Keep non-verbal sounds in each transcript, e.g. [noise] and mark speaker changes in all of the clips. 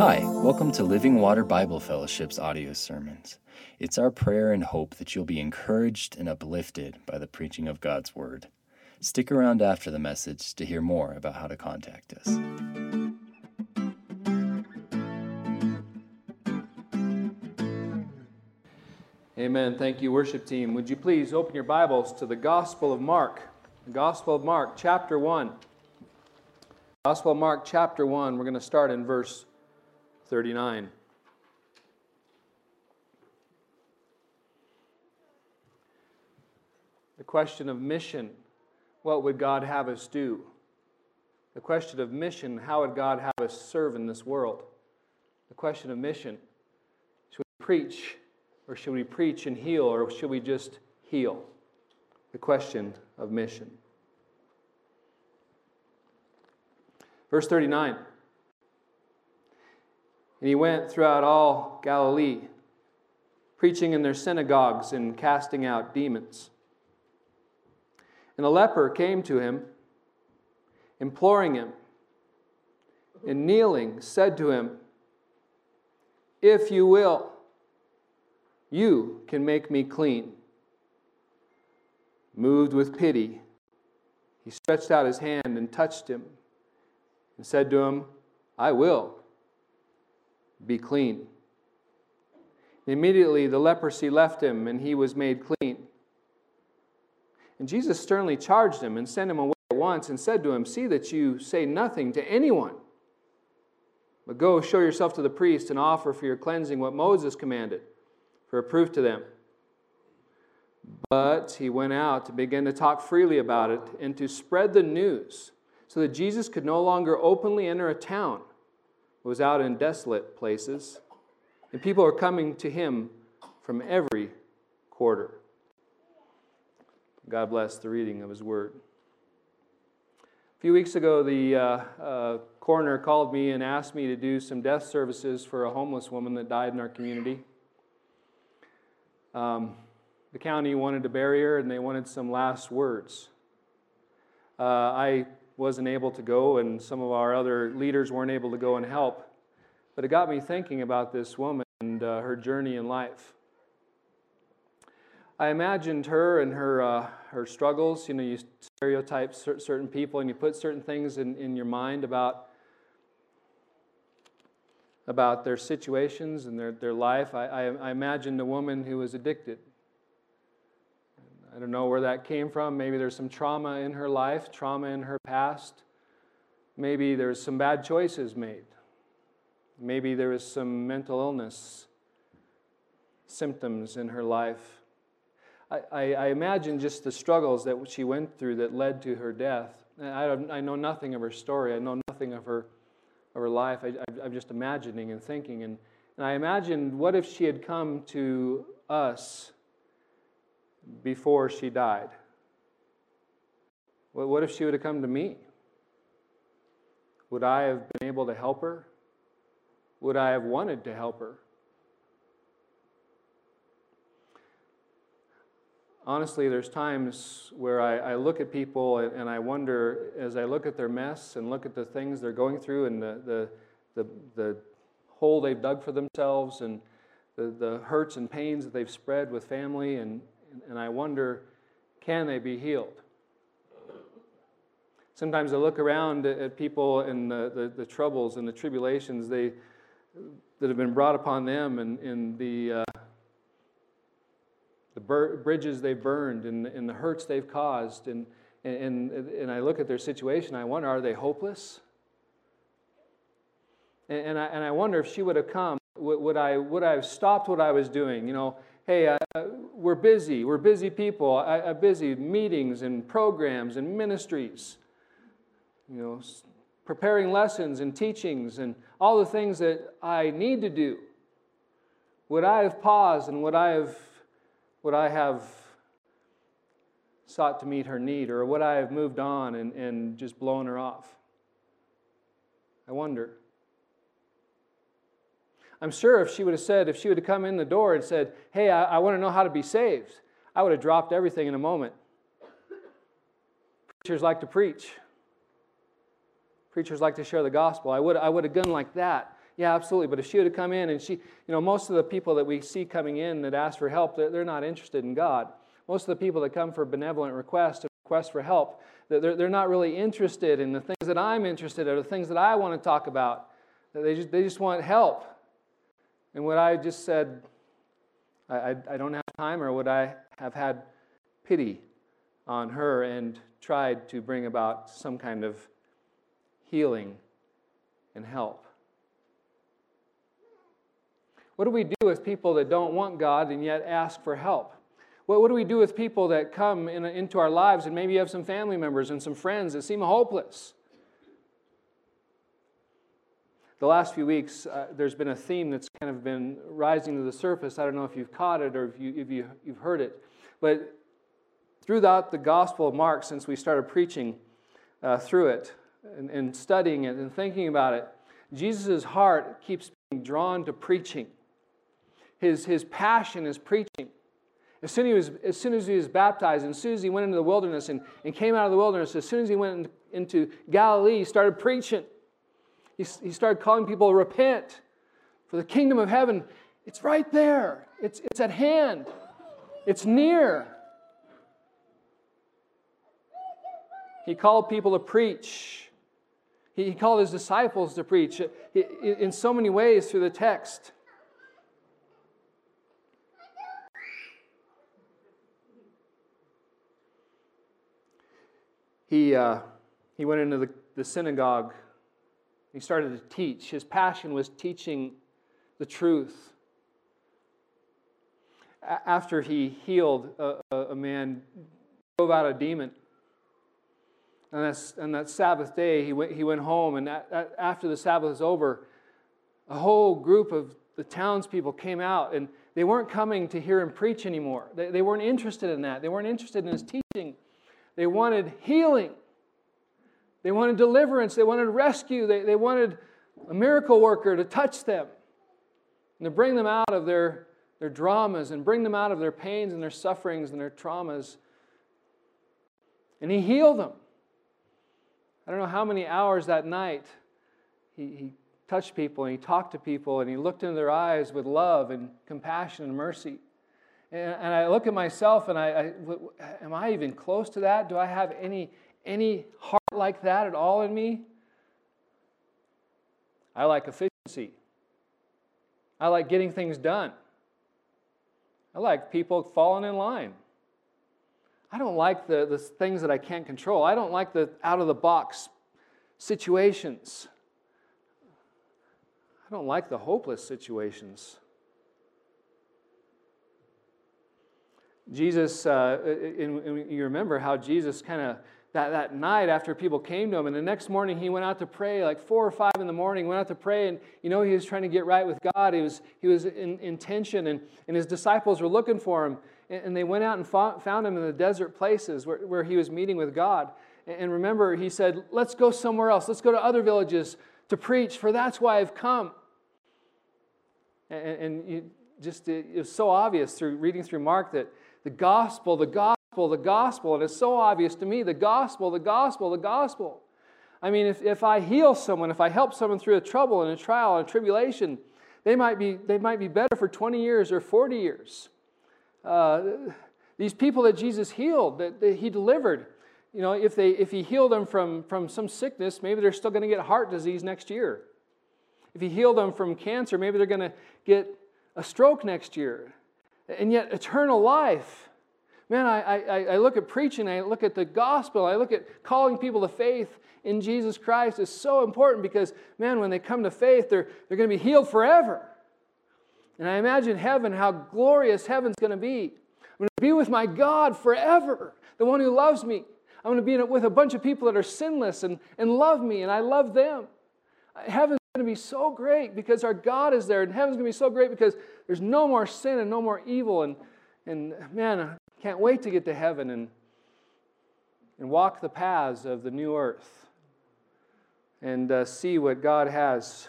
Speaker 1: Hi, welcome to Living Water Bible Fellowship's audio sermons. It's our prayer and hope that you'll be encouraged and uplifted by the preaching of God's Word. Stick around after the message to hear more about how to contact us.
Speaker 2: Amen. Thank you, worship team. Would you please open your Bibles to the Gospel of Mark? The Gospel of Mark, chapter 1. Gospel of Mark, chapter 1. We're going to start in verse 39. The question of mission what would God have us do? The question of mission how would God have us serve in this world? The question of mission should we preach or should we preach and heal, or should we just heal? The question of mission. Verse 39 And he went throughout all Galilee, preaching in their synagogues and casting out demons. And a leper came to him, imploring him, and kneeling, said to him, If you will, you can make me clean. Moved with pity, he stretched out his hand and touched him and said to him, I will be clean. Immediately the leprosy left him and he was made clean. And Jesus sternly charged him and sent him away at once and said to him, See that you say nothing to anyone, but go show yourself to the priest and offer for your cleansing what Moses commanded for a proof to them. But he went out to begin to talk freely about it and to spread the news so that Jesus could no longer openly enter a town, but was out in desolate places. And people were coming to him from every quarter. God bless the reading of his word. A few weeks ago, the uh, uh, coroner called me and asked me to do some death services for a homeless woman that died in our community. Um, the county wanted to bury her and they wanted some last words. Uh, I wasn't able to go, and some of our other leaders weren't able to go and help. But it got me thinking about this woman and uh, her journey in life. I imagined her and her, uh, her struggles. You know, you stereotype certain people and you put certain things in, in your mind about about their situations and their, their life. I, I, I imagined a woman who was addicted. I don't know where that came from. Maybe there's some trauma in her life, trauma in her past. Maybe there's some bad choices made. Maybe there is some mental illness symptoms in her life. I, I, I imagine just the struggles that she went through that led to her death. I, I know nothing of her story. I know nothing of her of her life. I, am just imagining and thinking. And, and I imagined what if she had come to us before she died? What, what if she would have come to me? Would I have been able to help her? Would I have wanted to help her? honestly, there's times where I, I look at people and, and, I wonder, as I look at their mess and look at the things they're going through and the, the, the, the hole they've dug for themselves and the, the hurts and pains that they've spread with family, and, and I wonder, can they be healed? Sometimes I look around at people and the, the, the troubles and the tribulations they, that have been brought upon them and, and the, uh, the bur- bridges they've burned and, and the hurts they've caused. And, and, and I look at their situation, I wonder, are they hopeless? And, and, I, and I wonder if she would have come, would, would, I, would I have stopped what I was doing? You know, hey, uh, we're busy. We're busy people. I, I'm busy meetings and programs and ministries. You know, preparing lessons and teachings and all the things that I need to do. Would I have paused and would I have would I have sought to meet her need, or would I have moved on and, and just blown her off? I wonder. I'm sure if she would have said, if she would have come in the door and said, Hey, I, I want to know how to be saved, I would have dropped everything in a moment. Preachers like to preach. Preachers like to share the gospel. I would, I would have done like that. Yeah, absolutely. But if she would have come in and she, you know, most of the people that we see coming in that ask for help, they're, they're not interested in God. Most of the people that come for benevolent requests requests for help, they're, they're not really interested in the things that I'm interested in, or the things that I want to talk about. They just, they just want help. And what I just said, I, I, I don't have time, or would I have had pity on her and tried to bring about some kind of healing and help? What do we do with people that don't want God and yet ask for help? What, what do we do with people that come in, into our lives and maybe you have some family members and some friends that seem hopeless? The last few weeks, uh, there's been a theme that's kind of been rising to the surface. I don't know if you've caught it or if, you, if you, you've heard it. But throughout the Gospel of Mark, since we started preaching uh, through it and, and studying it and thinking about it, Jesus' heart keeps being drawn to preaching his, his passion is preaching. As soon, was, as soon as he was baptized, and as soon as he went into the wilderness and, and came out of the wilderness, as soon as he went into Galilee, he started preaching. He, he started calling people to repent for the kingdom of heaven. It's right there, it's, it's at hand, it's near. He called people to preach. He, he called his disciples to preach in so many ways through the text. he, uh, he went into the, the synagogue. He started to teach. His passion was teaching the truth. A- after he healed a, a, man, drove out a demon. And, that's, and that Sabbath day, he went, he went home, and that, after the Sabbath was over, a whole group of the townspeople came out, and they weren't coming to hear him preach anymore. They, they weren't interested in that. They weren't interested in his teaching. They wanted healing. They wanted deliverance. They wanted rescue. They, they wanted a miracle worker to touch them and to bring them out of their, their dramas and bring them out of their pains and their sufferings and their traumas. And he healed them. I don't know how many hours that night he, he touched people and he talked to people and he looked into their eyes with love and compassion and mercy. And, and I look at myself and I, I, am I even close to that? Do I have any, any heart like that at all in me? I like efficiency. I like getting things done. I like people falling in line. I don't like the, the things that I can't control. I don't like the out of the box situations. I don't like the hopeless situations. Jesus, uh, you remember how Jesus kind of, that, that night after people came to him, and the next morning he went out to pray, like four or five in the morning, went out to pray, and you know, he was trying to get right with God. He was, he was in, in tension, and, and his disciples were looking for him, and, and they went out and fought, found him in the desert places where, where he was meeting with God. And, and remember, he said, Let's go somewhere else. Let's go to other villages to preach, for that's why I've come. And, and you, just it was so obvious through reading through Mark that the gospel, the gospel, the gospel. And it's so obvious to me the gospel, the gospel, the gospel. I mean, if, if I heal someone, if I help someone through a trouble and a trial and a tribulation, they might be, they might be better for 20 years or 40 years. Uh, these people that Jesus healed, that, that, he delivered, you know, if, they, if he healed them from, from some sickness, maybe they're still going to get heart disease next year. If he healed them from cancer, maybe they're going to get a stroke next year and yet eternal life. Man, I, I, I look at preaching, I look at the gospel, I look at calling people to faith in Jesus Christ is so important because, man, when they come to faith, they're, they're going to be healed forever. And I imagine heaven, how glorious heaven's going to be. I'm going to be with my God forever, the one who loves me. I'm going to be with a bunch of people that are sinless and, and love me, and I love them. Heaven's going to be so great because our God is there, and heaven's going to be so great because there's no more sin and no more evil. And, and man, can't wait to get to heaven and, and walk the paths of the new earth and uh, see what God has.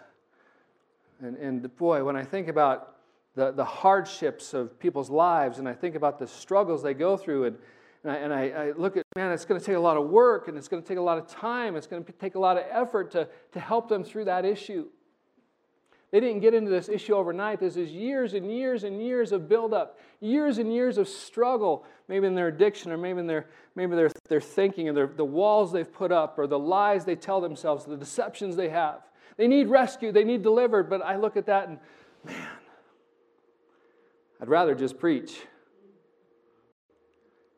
Speaker 2: And, and boy, when I think about the, the hardships of people's lives and I think about the struggles they go through and, and I, and I, I look at, man, it's going to take a lot of work and it's going to take a lot of time. It's going to take a lot of effort to, to help them through that issue. They didn't get into this issue overnight. This is years and years and years of buildup, years and years of struggle, maybe in their addiction or maybe in their, maybe their, their thinking and their, the walls they've put up or the lies they tell themselves, the deceptions they have. They need rescue, they need delivered. But I look at that and, man, I'd rather just preach.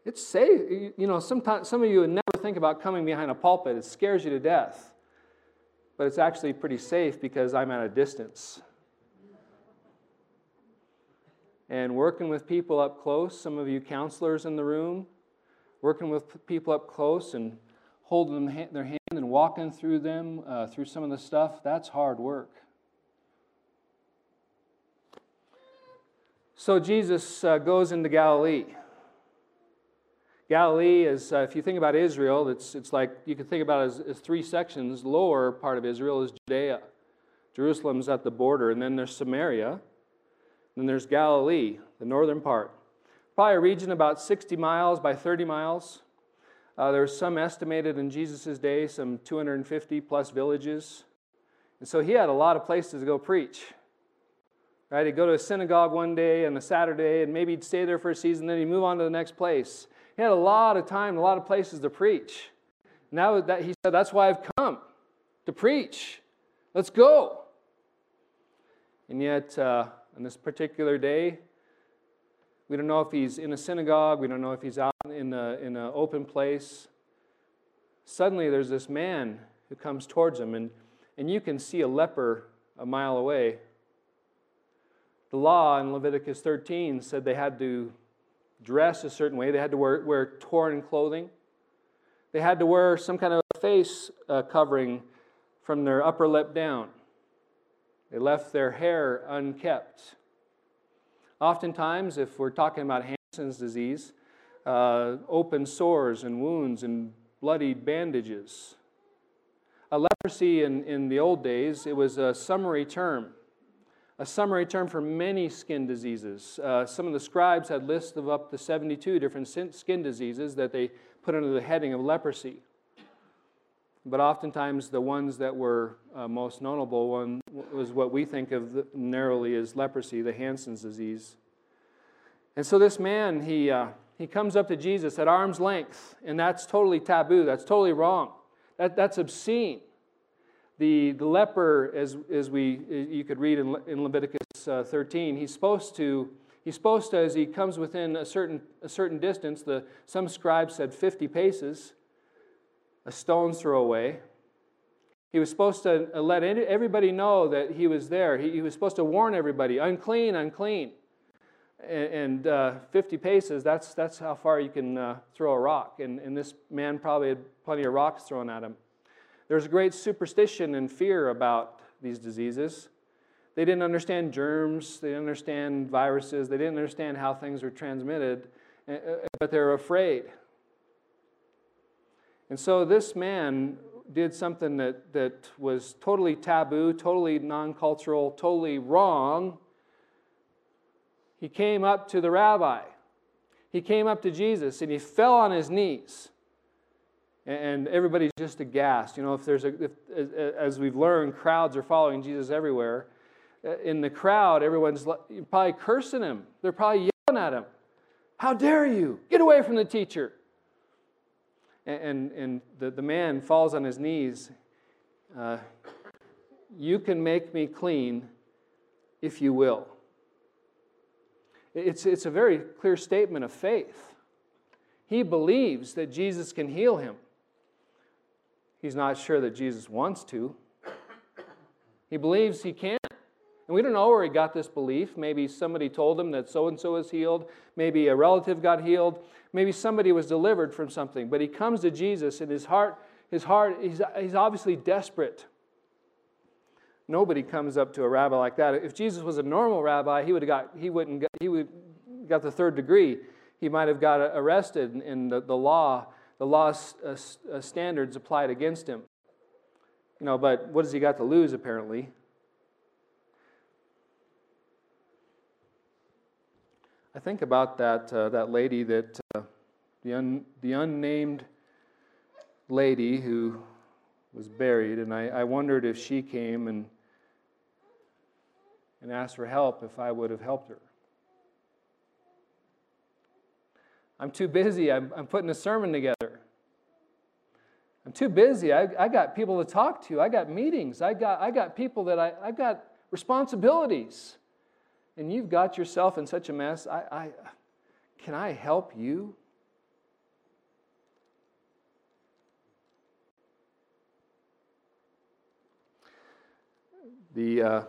Speaker 2: It's safe. You know, sometimes some of you would never think about coming behind a pulpit. It scares you to death but it's actually pretty safe because I'm at a distance. And working with people up close, some of you counselors in the room, working with people up close and holding them, their hand and walking through them, uh, through some of the stuff, that's hard work. So Jesus uh, goes into Galilee. Galilee is, uh, if you think about Israel, it's, it's like you can think about it as, as three sections. Lower part of Israel is Judea. Jerusalem's at the border, and then there's Samaria. And then there's Galilee, the northern part. Probably a region about 60 miles by 30 miles. Uh, there's some estimated in Jesus' day, some 250 plus villages. And so he had a lot of places to go preach. Right? He'd go to a synagogue one day on a Saturday, and maybe he'd stay there for a season, then he'd move on to the next place. He had a lot of time, a lot of places to preach. Now that he said, That's why I've come to preach. Let's go. And yet, uh, on this particular day, we don't know if he's in a synagogue, we don't know if he's out in, a, in an open place. Suddenly, there's this man who comes towards him, and, and you can see a leper a mile away. The law in Leviticus 13 said they had to dress a certain way. They had to wear, wear torn clothing. They had to wear some kind of face uh, covering from their upper lip down. They left their hair unkept. Oftentimes, if we're talking about Hansen's disease, uh, open sores and wounds and bloodied bandages. A leprosy in, in the old days, it was a summary term a summary term for many skin diseases. Uh, some of the scribes had lists of up to 72 different skin diseases that they put under the heading of leprosy. But oftentimes, the ones that were uh, most notable one was what we think of narrowly as leprosy, the Hansen's disease. And so this man, he, uh, he comes up to Jesus at arm's length, and that's totally taboo. That's totally wrong. That, that's obscene. The, the leper, as, as we, you could read in, in Leviticus uh, 13, he's supposed to, he's supposed to, as he comes within a certain, a certain distance, the, some scribes said 50 paces, a stone's throw away. He was supposed to uh, let everybody know that he was there. He, he was supposed to warn everybody, unclean, unclean. And, and uh, 50 paces, that's, that's how far you can uh, throw a rock. And, and this man probably had plenty of rocks thrown at him. There's a great superstition and fear about these diseases. They didn't understand germs, they didn't understand viruses, they didn't understand how things were transmitted, eh, eh, but they're afraid. And so this man did something that, that was totally taboo, totally non cultural, totally wrong. He came up to the rabbi. He came up to Jesus and he fell on his knees and everybody's just aghast. You know, if there's a, if, as we've learned, crowds are following Jesus everywhere. In the crowd, everyone's probably cursing him. They're probably yelling at him. How dare you? Get away from the teacher. And, and, and the, the man falls on his knees. Uh, you can make me clean if you will. It's, it's a very clear statement of faith. He believes that Jesus can heal him. He's not sure that Jesus wants to. He believes he can. And we don't know where he got this belief. Maybe somebody told him that so and so is healed. Maybe a relative got healed. Maybe somebody was delivered from something. But he comes to Jesus and his heart, his heart, he's, he's obviously desperate. Nobody comes up to a rabbi like that. If Jesus was a normal rabbi, he would have got he wouldn't he would got the third degree. He might have got arrested in the, the law the law's uh, uh, standards applied against him. You know, but what has he got to lose, apparently? I think about that, uh, that lady that uh, the, un, the unnamed lady who was buried, and I, I wondered if she came and, and asked for help, if I would have helped her. I'm too busy. I'm, I'm putting a sermon together. Too busy. I, I got people to talk to. I got meetings. I got, I got people that I, I got responsibilities. And you've got yourself in such a mess. I, I, can I help you? The, uh,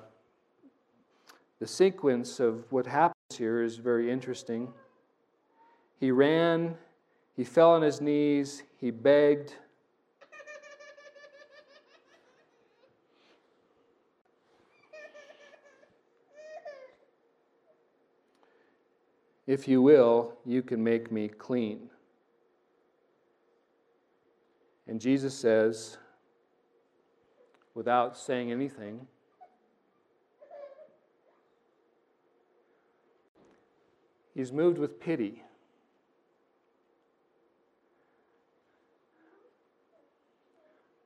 Speaker 2: the sequence of what happens here is very interesting. He ran, he fell on his knees, he begged. If you will, you can make me clean. And Jesus says, without saying anything, He's moved with pity.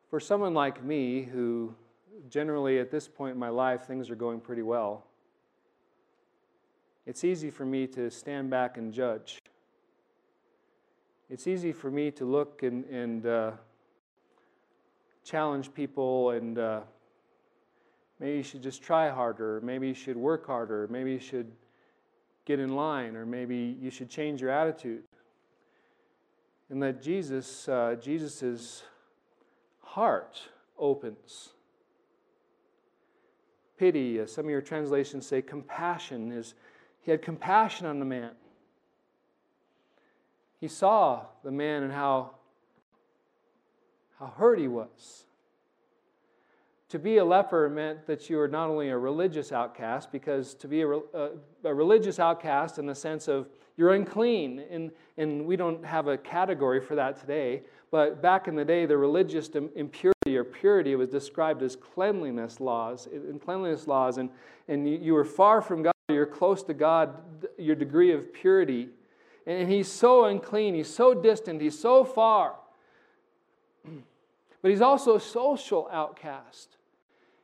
Speaker 2: For someone like me, who generally at this point in my life things are going pretty well, it's easy for me to stand back and judge. It's easy for me to look and, and uh, challenge people and uh, maybe you should just try harder, maybe you should work harder, maybe you should get in line, or maybe you should change your attitude. And that Jesus, uh, Jesus's heart opens. Pity, some of your translations say compassion, is he had compassion on the man. He saw the man and how, how hurt he was. To be a leper meant that you were not only a religious outcast, because to be a, a, a, religious outcast in the sense of you're unclean, and, and we don't have a category for that today, but back in the day, the religious impurity or purity was described as cleanliness laws, in cleanliness laws, and, and you were far from God, you're close to God, your degree of purity. And he's so unclean, he's so distant, he's so far. But he's also a social outcast.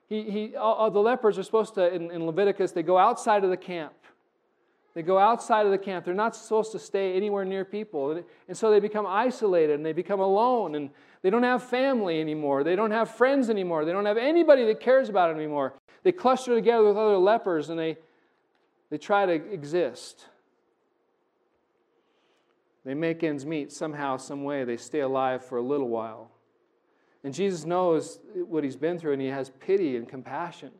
Speaker 2: He, he, all, the lepers are supposed to, in, in Leviticus, they go outside of the camp. They go outside of the camp. They're not supposed to stay anywhere near people. And so they become isolated and they become alone and they don't have family anymore. They don't have friends anymore. They don't have anybody that cares about them anymore. They cluster together with other lepers and they, they try to exist. They make ends meet somehow, some way. They stay alive for a little while. And Jesus knows what he's been through and he has pity and compassion.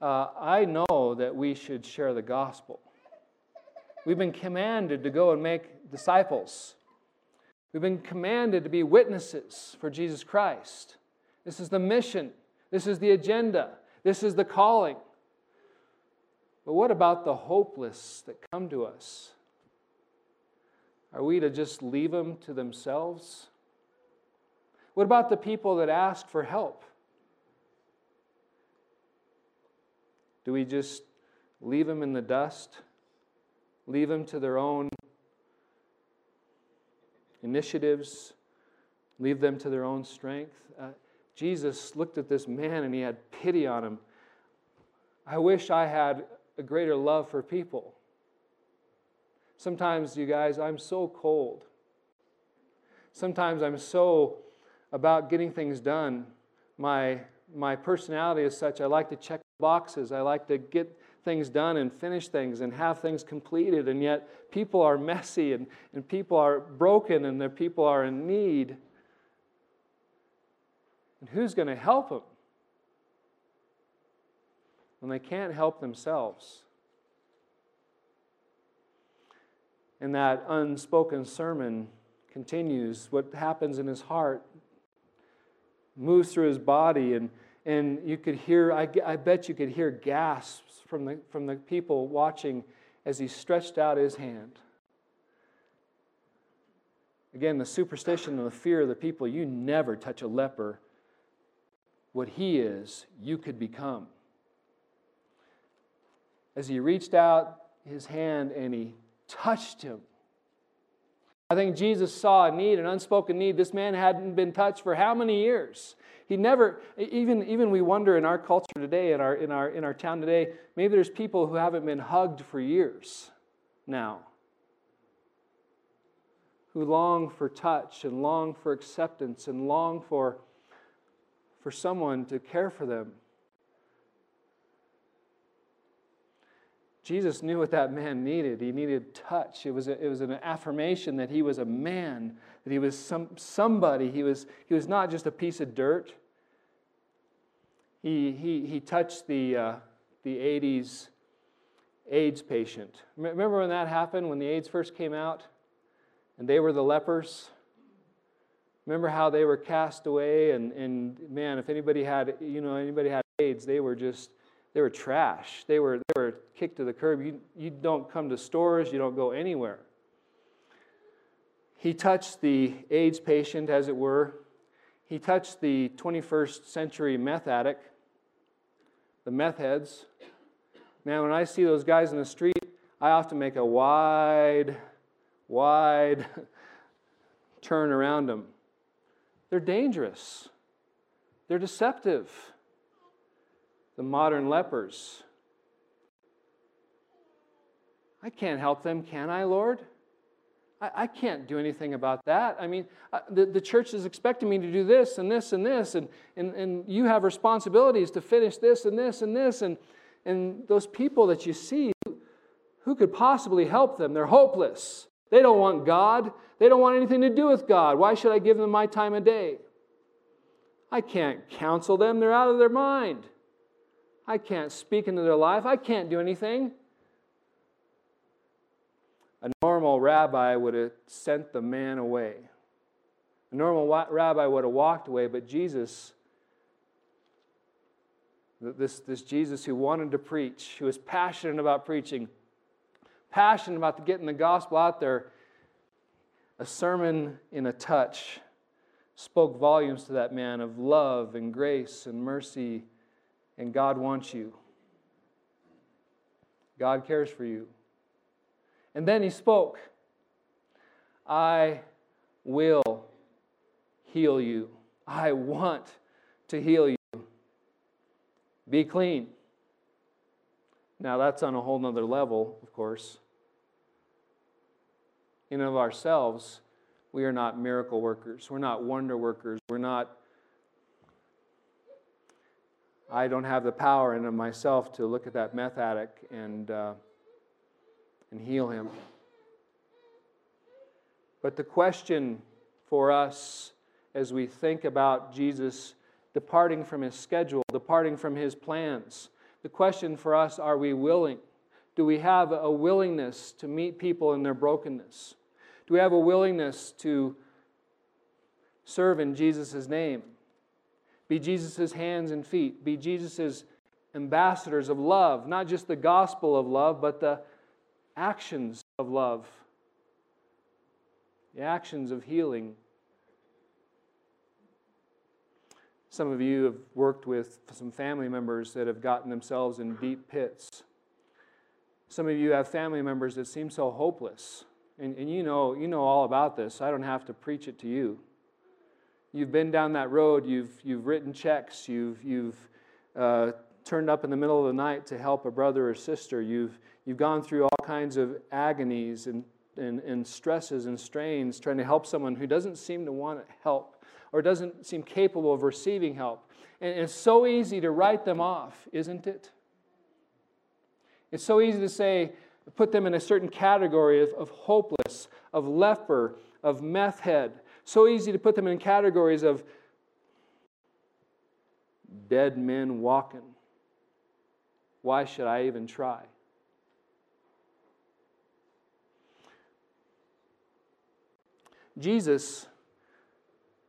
Speaker 2: Uh, I know that we should share the gospel. We've been commanded to go and make disciples. We've been commanded to be witnesses for Jesus Christ. This is the mission. This is the agenda. This is the calling. But what about the hopeless that come to us? Are we to just leave them to themselves? What about the people that ask for help? Do we just leave them in the dust? Leave them to their own initiatives? Leave them to their own strength? Uh, Jesus looked at this man and he had pity on him. I wish I had a greater love for people. Sometimes, you guys, I'm so cold. Sometimes I'm so about getting things done. My, my personality is such I like to check boxes, I like to get things done and finish things and have things completed, and yet people are messy and, and people are broken and their people are in need. And who's going to help them when they can't help themselves? And that unspoken sermon continues. What happens in his heart moves through his body, and, and you could hear, I, I bet you could hear gasps from the, from the people watching as he stretched out his hand. Again, the superstition and the fear of the people you never touch a leper. What he is, you could become. As he reached out his hand and he touched him, I think Jesus saw a need, an unspoken need. This man hadn't been touched for how many years? He never, even, even we wonder in our culture today, in our, in, our, in our town today, maybe there's people who haven't been hugged for years now, who long for touch and long for acceptance and long for, for someone to care for them. Jesus knew what that man needed. He needed touch. It was, a, it was an affirmation that he was a man, that he was some, somebody. He was, he was not just a piece of dirt. He, he, he touched the, uh, the 80s AIDS patient. Remember when that happened, when the AIDS first came out and they were the lepers? Remember how they were cast away and, and man, if anybody had, you know, anybody had AIDS, they were just they were trash. They were, they were kicked to the curb. You, you don't come to stores, you don't go anywhere. He touched the AIDS patient, as it were. He touched the 21st century meth addict, the meth heads. Man, when I see those guys in the street, I often make a wide, wide [laughs] turn around them. They're dangerous, they're deceptive the modern lepers. I can't help them, can I, Lord? I, I can't do anything about that. I mean, uh, the, the church is expecting me to do this and this and this, and, and, and you have responsibilities to finish this and this and this. And, and those people that you see, who could possibly help them? They're hopeless. They don't want God. They don't want anything to do with God. Why should I give them my time of day? I can't counsel them. They're out of their mind. I can't speak into their life. I can't do anything. A normal rabbi would have sent the man away. A normal rabbi would have walked away, but Jesus, this, this Jesus who wanted to preach, who was passionate about preaching, passionate about getting the gospel out there, a sermon in a touch spoke volumes to that man of love and grace and mercy and God wants you. God cares for you. And then he spoke I will heal you. I want to heal you. Be clean. Now, that's on a whole nother level, of course. In of ourselves, we are not miracle workers. We're not wonder workers. We're not I don't have the power in myself to look at that meth addict and, uh, and heal him. But the question for us as we think about Jesus departing from his schedule, departing from his plans, the question for us are we willing? Do we have a willingness to meet people in their brokenness? Do we have a willingness to serve in Jesus' name? Be Jesus' hands and feet. Be Jesus' ambassadors of love, not just the gospel of love, but the actions of love, the actions of healing. Some of you have worked with some family members that have gotten themselves in deep pits. Some of you have family members that seem so hopeless. And, and you, know, you know all about this. I don't have to preach it to you. You've been down that road, you've, you've written checks, you've, you've uh, turned up in the middle of the night to help a brother or sister, you've, you've gone through all kinds of agonies and, and, and stresses and strains trying to help someone who doesn't seem to want help or doesn't seem capable of receiving help. And it's so easy to write them off, isn't it? It's so easy to say, put them in a certain category of, of hopeless, of leper, of meth head, so easy to put them in categories of dead men walking. Why should I even try? Jesus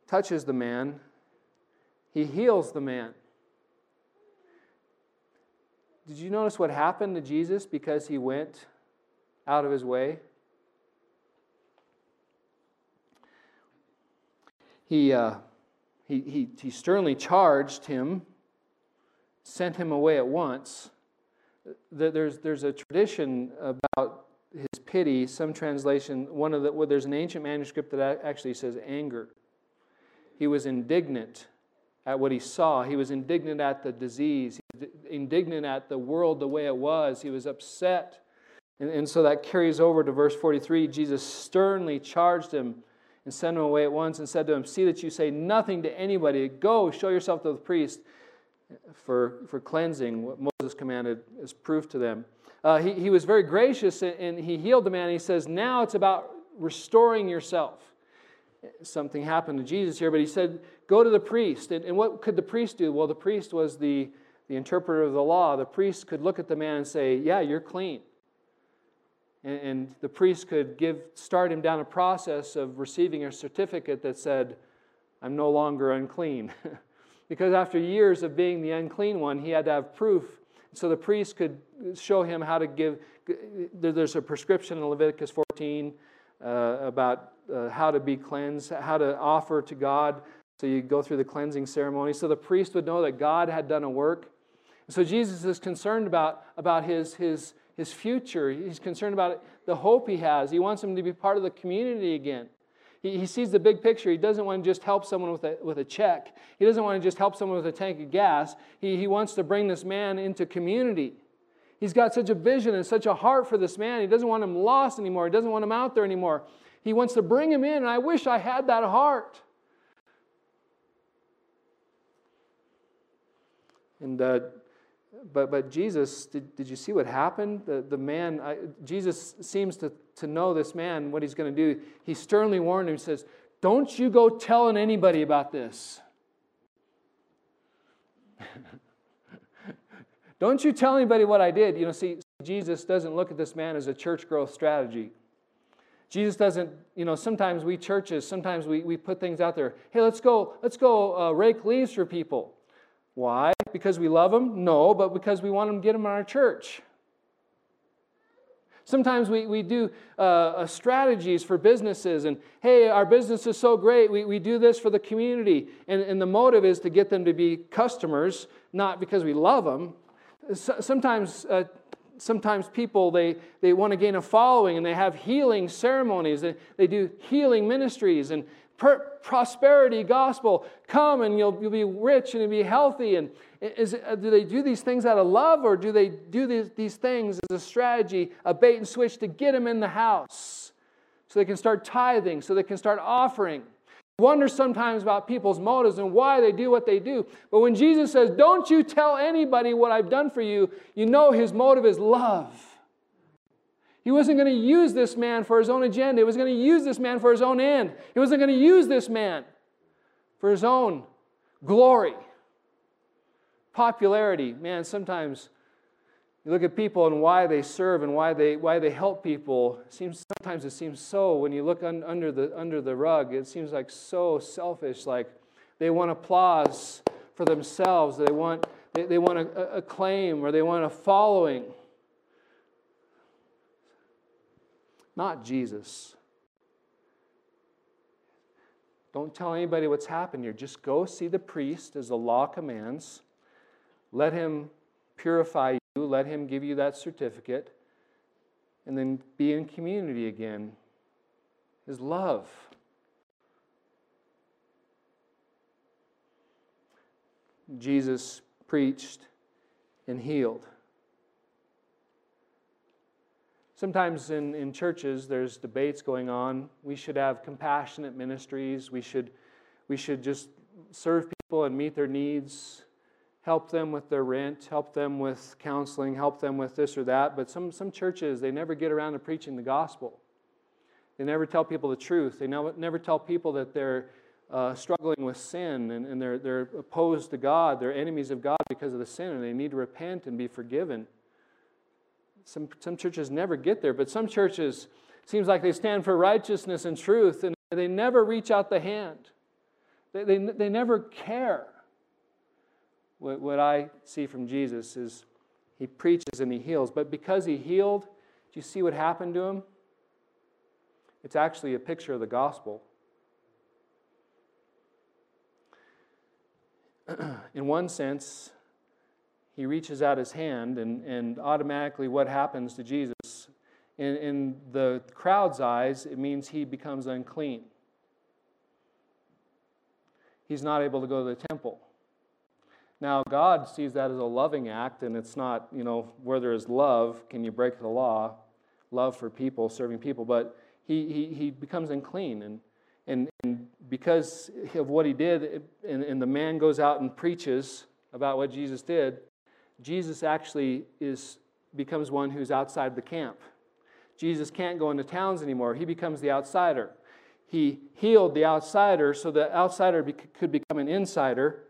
Speaker 2: touches the man, he heals the man. Did you notice what happened to Jesus because he went out of his way? He, uh, he, he, he sternly charged him, sent him away at once. There's, there's a tradition about his pity, some translation, one of the, well, there's an ancient manuscript that actually says anger. He was indignant at what he saw. He was indignant at the disease, indignant at the world the way it was. He was upset. And, and so that carries over to verse 43. Jesus sternly charged him and sent him away at once and said to him, See that you say nothing to anybody. Go, show yourself to the priest for, for cleansing, what Moses commanded as proof to them. Uh, he, he was very gracious and, and he healed the man. He says, Now it's about restoring yourself. Something happened to Jesus here, but he said, Go to the priest. And, and what could the priest do? Well, the priest was the, the interpreter of the law. The priest could look at the man and say, Yeah, you're clean. And, and the priest could give, start him down a process of receiving a certificate that said, I'm no longer unclean. [laughs] because after years of being the unclean one, he had to have proof. So the priest could show him how to give. There's a prescription in Leviticus 14 uh, about uh, how to be cleansed, how to offer to God so you go through the cleansing ceremony. So the priest would know that God had done a work. So Jesus is concerned about, about his, his, his future. He's concerned about the hope he has. He wants him to be part of the community again. He, he sees the big picture. He doesn't want to just help someone with a, with a check, he doesn't want to just help someone with a tank of gas. He, he wants to bring this man into community. He's got such a vision and such a heart for this man. He doesn't want him lost anymore. He doesn't want him out there anymore. He wants to bring him in, and I wish I had that heart. And uh, but but Jesus, did, did you see what happened? The, the man, I, Jesus seems to, to know this man, what he's going to do. He sternly warned him, he says, Don't you go telling anybody about this. [laughs] Don't you tell anybody what I did. You know, see, Jesus doesn't look at this man as a church growth strategy. Jesus doesn't, you know, sometimes we churches, sometimes we, we put things out there. Hey, let's go, let's go uh, rake leaves for people. Why? Because we love them? No, but because we want them to get them in our church. Sometimes we, we do uh, uh, strategies for businesses, and hey, our business is so great, we, we do this for the community. And, and the motive is to get them to be customers, not because we love them. So, sometimes, uh, sometimes people, they, they want to gain a following, and they have healing ceremonies, they, they do healing ministries, and, per- prosperity gospel. Come and you'll, you'll be rich and you'll be healthy. And is uh, do they do these things out of love or do they do these, these things as a strategy, a bait and switch to get them in the house so they can start tithing, so they can start offering? wonder sometimes about people's motives and why they do what they do. But when Jesus says, Don't you tell anybody what I've done for you, you know his motive is love. He wasn't going to use this man for his own agenda. He was going to use this man for his own end. He wasn't going to use this man for his own glory. Popularity, man, sometimes you look at people and why they serve and why they, why they help people. It seems, sometimes it seems so, when you look un, under, the, under the rug, it seems like so selfish. Like they want applause for themselves, they want, they, they want a, acclaim or they want a following. not Jesus. Don't tell anybody what's happened here. Just go see the priest as the law commands. Let him purify you, let him give you that certificate, and then be in community again. His love. Jesus preached and healed. Sometimes in, in churches, there's debates going on. We should have compassionate ministries. We should, we should just serve people and meet their needs, help them with their rent, help them with counseling, help them with this or that. But some, some churches, they never get around to preaching the gospel. They never tell people the truth. They never, never tell people that they're uh, struggling with sin and, and they're, they're opposed to God. They're enemies of God because of the sin and they need to repent and be forgiven. Some, some churches never get there, but some churches seems like they stand for righteousness and truth, and they never reach out the hand. They, they, they never care. What, what I see from Jesus is he preaches and he heals, but because he healed, do you see what happened to him? It's actually a picture of the gospel. [clears throat] In one sense, he reaches out his hand, and, and automatically, what happens to Jesus in, in the crowd's eyes, it means he becomes unclean. He's not able to go to the temple. Now, God sees that as a loving act, and it's not, you know, where there is love, can you break the law? Love for people, serving people, but he, he, he becomes unclean. And, and, and because of what he did, and, and the man goes out and preaches about what Jesus did, Jesus actually is, becomes one who's outside the camp. Jesus can't go into towns anymore. He becomes the outsider. He healed the outsider so the outsider could become an insider.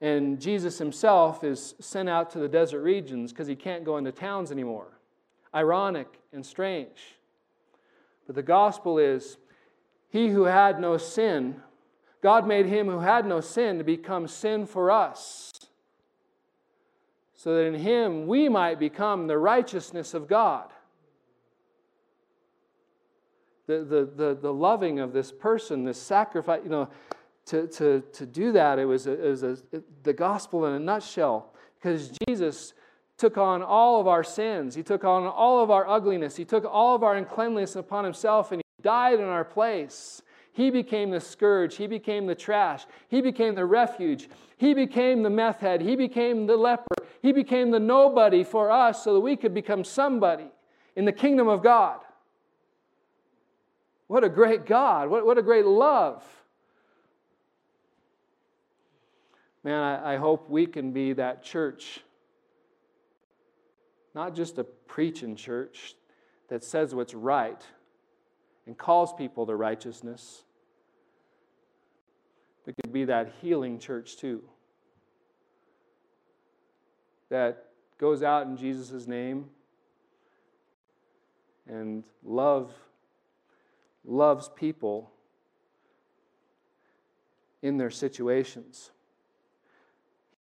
Speaker 2: And Jesus himself is sent out to the desert regions because he can't go into towns anymore. Ironic and strange. But the gospel is he who had no sin, God made him who had no sin to become sin for us, so that in him we might become the righteousness of God. The, the, the, the loving of this person, this sacrifice, you know, to, to, to do that, it was, a, it was a, the gospel in a nutshell. Because Jesus took on all of our sins, He took on all of our ugliness, He took all of our uncleanliness upon Himself, and He died in our place. He became the scourge. He became the trash. He became the refuge. He became the meth head. He became the leper. He became the nobody for us so that we could become somebody in the kingdom of God. What a great God. What, what a great love. Man, I, I hope we can be that church. Not just a preaching church that says what's right and calls people to righteousness. We could be that healing church too. That goes out in Jesus' name and love loves people in their situations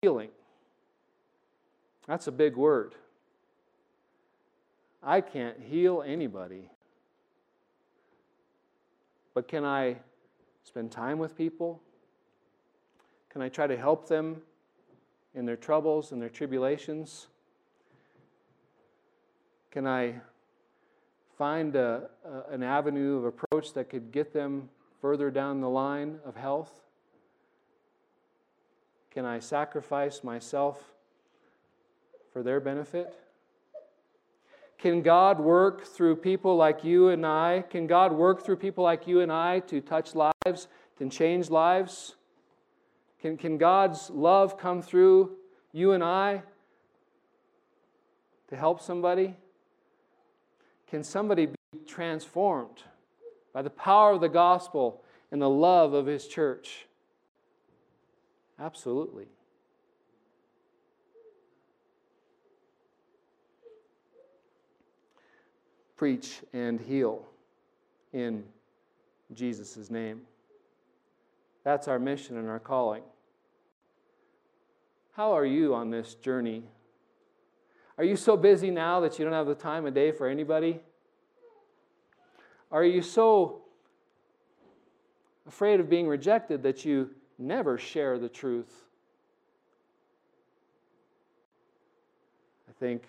Speaker 2: healing. That's a big word. I can't heal anybody. But can I spend time with people? Can I try to help them in their troubles and their tribulations? Can I find a, a, an avenue of approach that could get them further down the line of health? Can I sacrifice myself for their benefit? Can God work through people like you and I? Can God work through people like you and I to touch lives, to change lives? Can, can God's love come through you and I to help somebody? Can somebody be transformed by the power of the gospel and the love of his church? Absolutely. Preach and heal in Jesus' name. That's our mission and our calling. How are you on this journey? Are you so busy now that you don't have the time of day for anybody? Are you so afraid of being rejected that you never share the truth. I think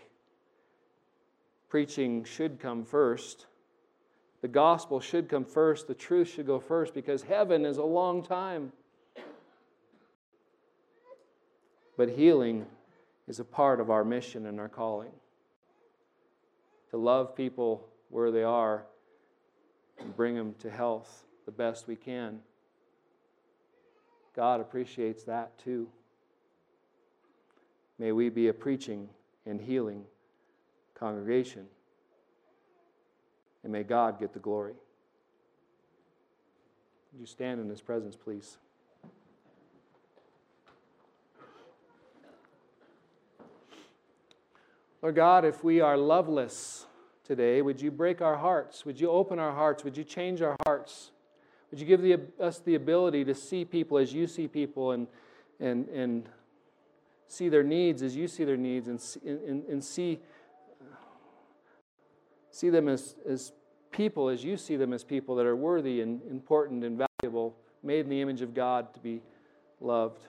Speaker 2: preaching should come first. The gospel should come first. The truth should go first because heaven is a long time. But healing is a part of our mission and our calling to love people where they are and bring them to health the best we can. God appreciates that too. May we be a preaching and healing congregation. And may God get the glory. Would you stand in His presence, please? Lord God, if we are loveless today, would you break our hearts? Would you open our hearts? Would you change our hearts? Would you give the, us the ability to see people as you see people and, and, and see their needs as you see their needs and, and, and see, see them as, as people as you see them as people that are worthy and important and valuable, made in the image of God to be loved.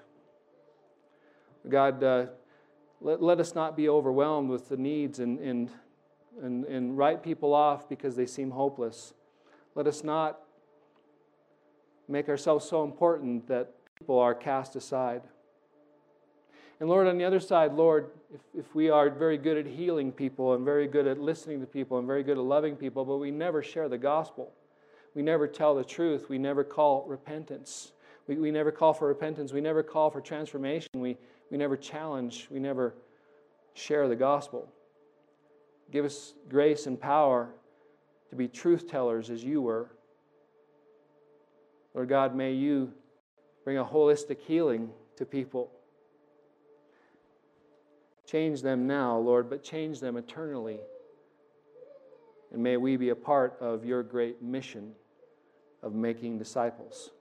Speaker 2: God, uh, let, let us not be overwhelmed with the needs and, and and, and write people off because they seem hopeless. Let us not make ourselves so important that people are cast aside. And Lord, on the other side, Lord, if, if we are very good at healing people and very good at listening to people and very good at loving people, but we never share the gospel, we never tell the truth, we never call repentance, we, we never call for repentance, we never call for transformation, we, we never challenge, we never share the gospel. Give us grace and power to be truth tellers as you were. Lord God, may you bring a holistic healing to people. Change them now, Lord, but change them eternally. And may we be a part of your great mission of making disciples.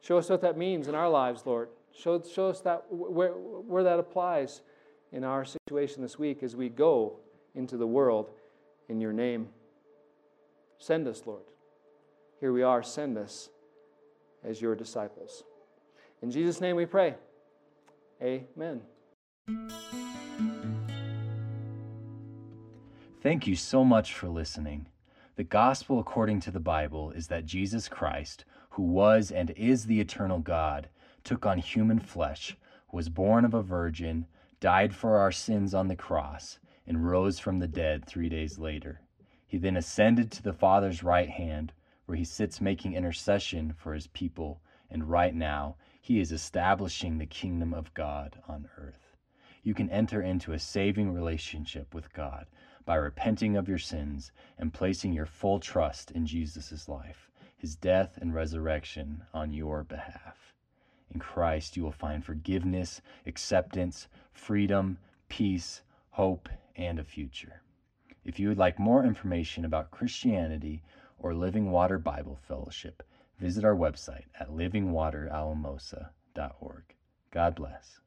Speaker 2: Show us what that means in our lives, Lord. Show, show us that where, where that applies in our situation this week as we go into the world in your name. Send us, Lord. Here we are. Send us as your disciples. In Jesus' name we pray. Amen.
Speaker 1: Thank you so much for listening. The gospel according to the Bible is that Jesus Christ, who was and is the eternal God, took on human flesh, was born of a virgin, died for our sins on the cross, and rose from the dead three days later. He then ascended to the Father's right hand, where he sits making intercession for his people, and right now he is establishing the kingdom of God on earth. You can enter into a saving relationship with God by repenting of your sins and placing your full trust in Jesus' life, his death and resurrection on your behalf. In Christ, you will find forgiveness, acceptance, freedom, peace, hope, and a future. If you would like more information about Christianity or Living Water Bible Fellowship, visit our website at livingwateralamosa.org. God bless.